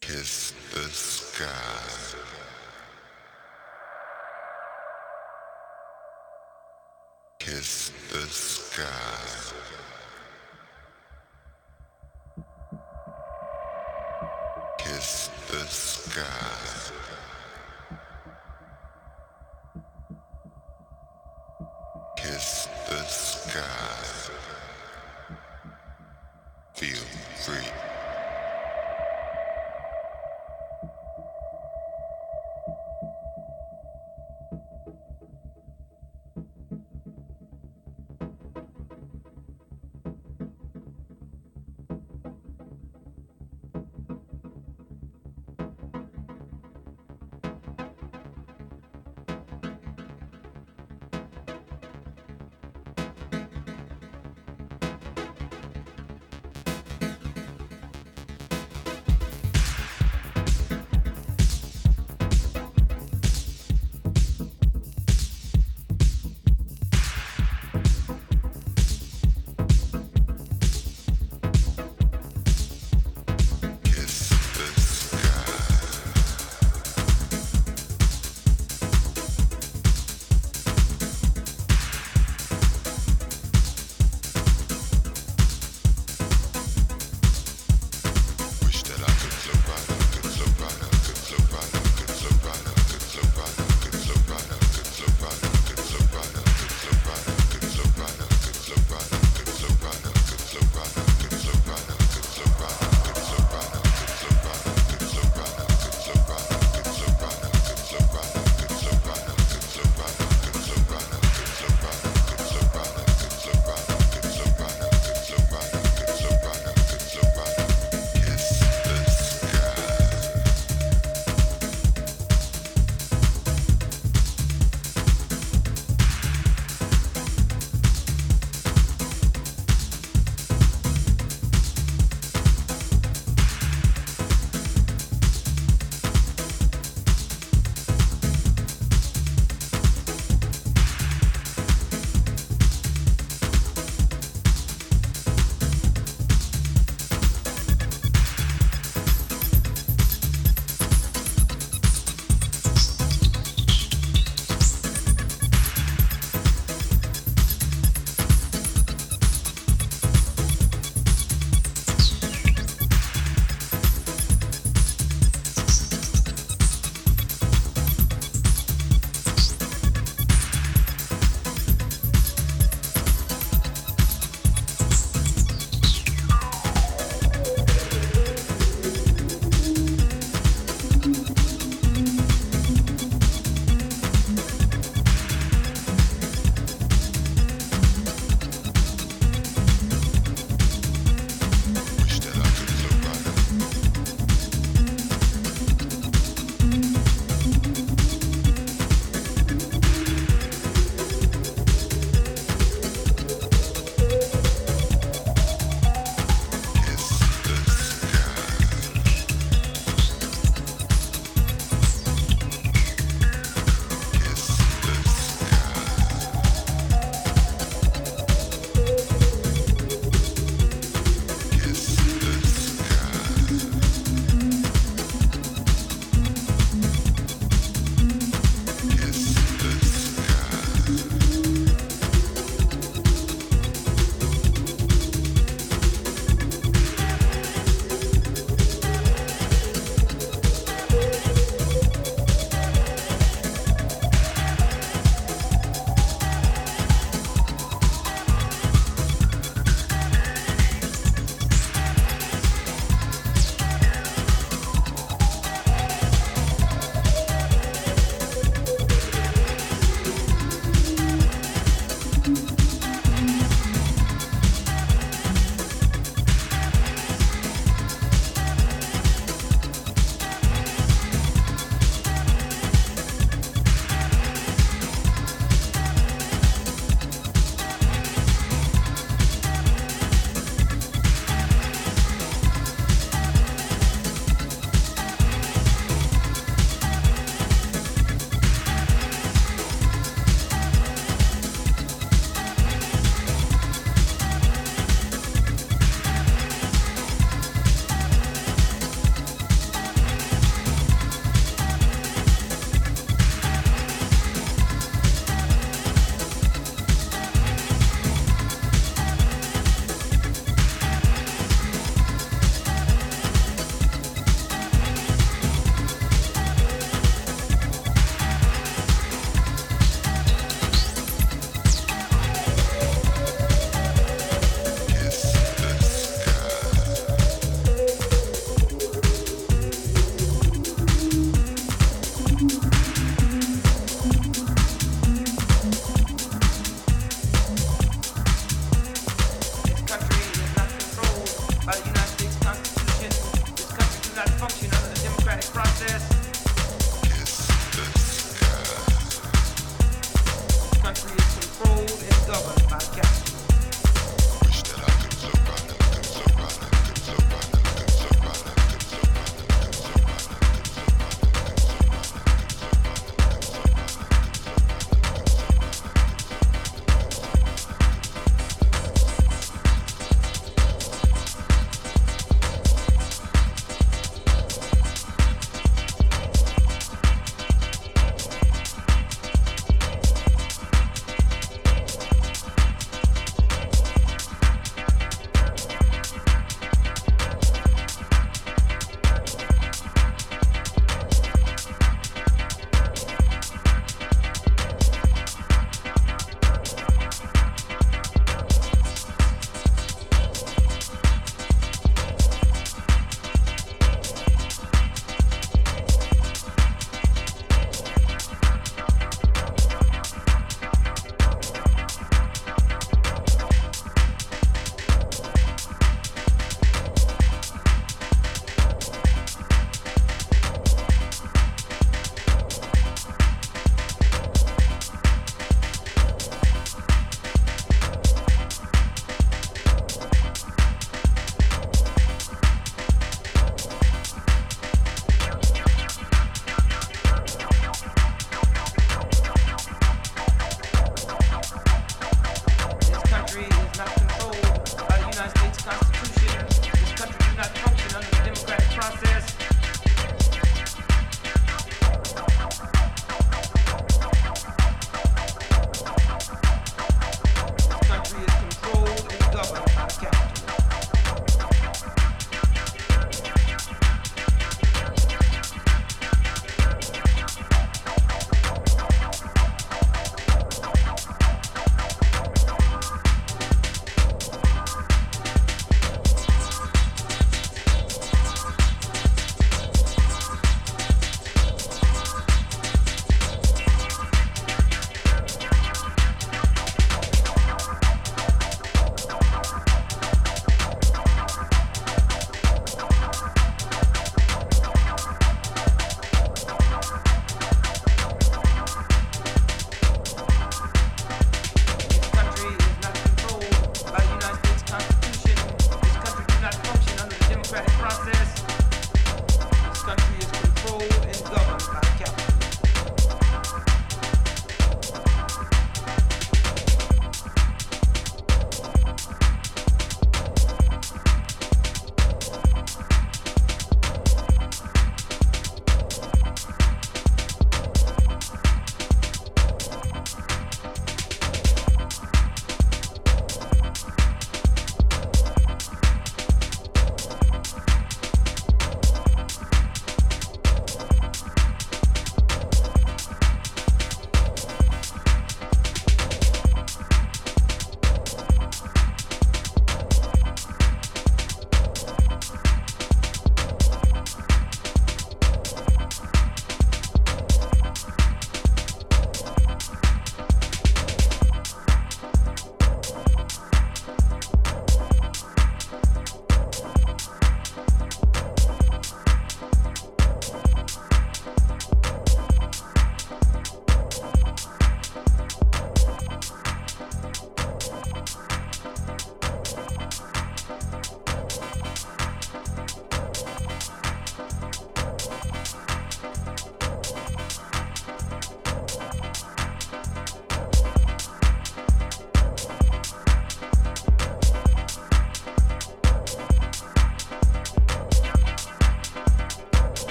Kiss the sky. Kiss the sky.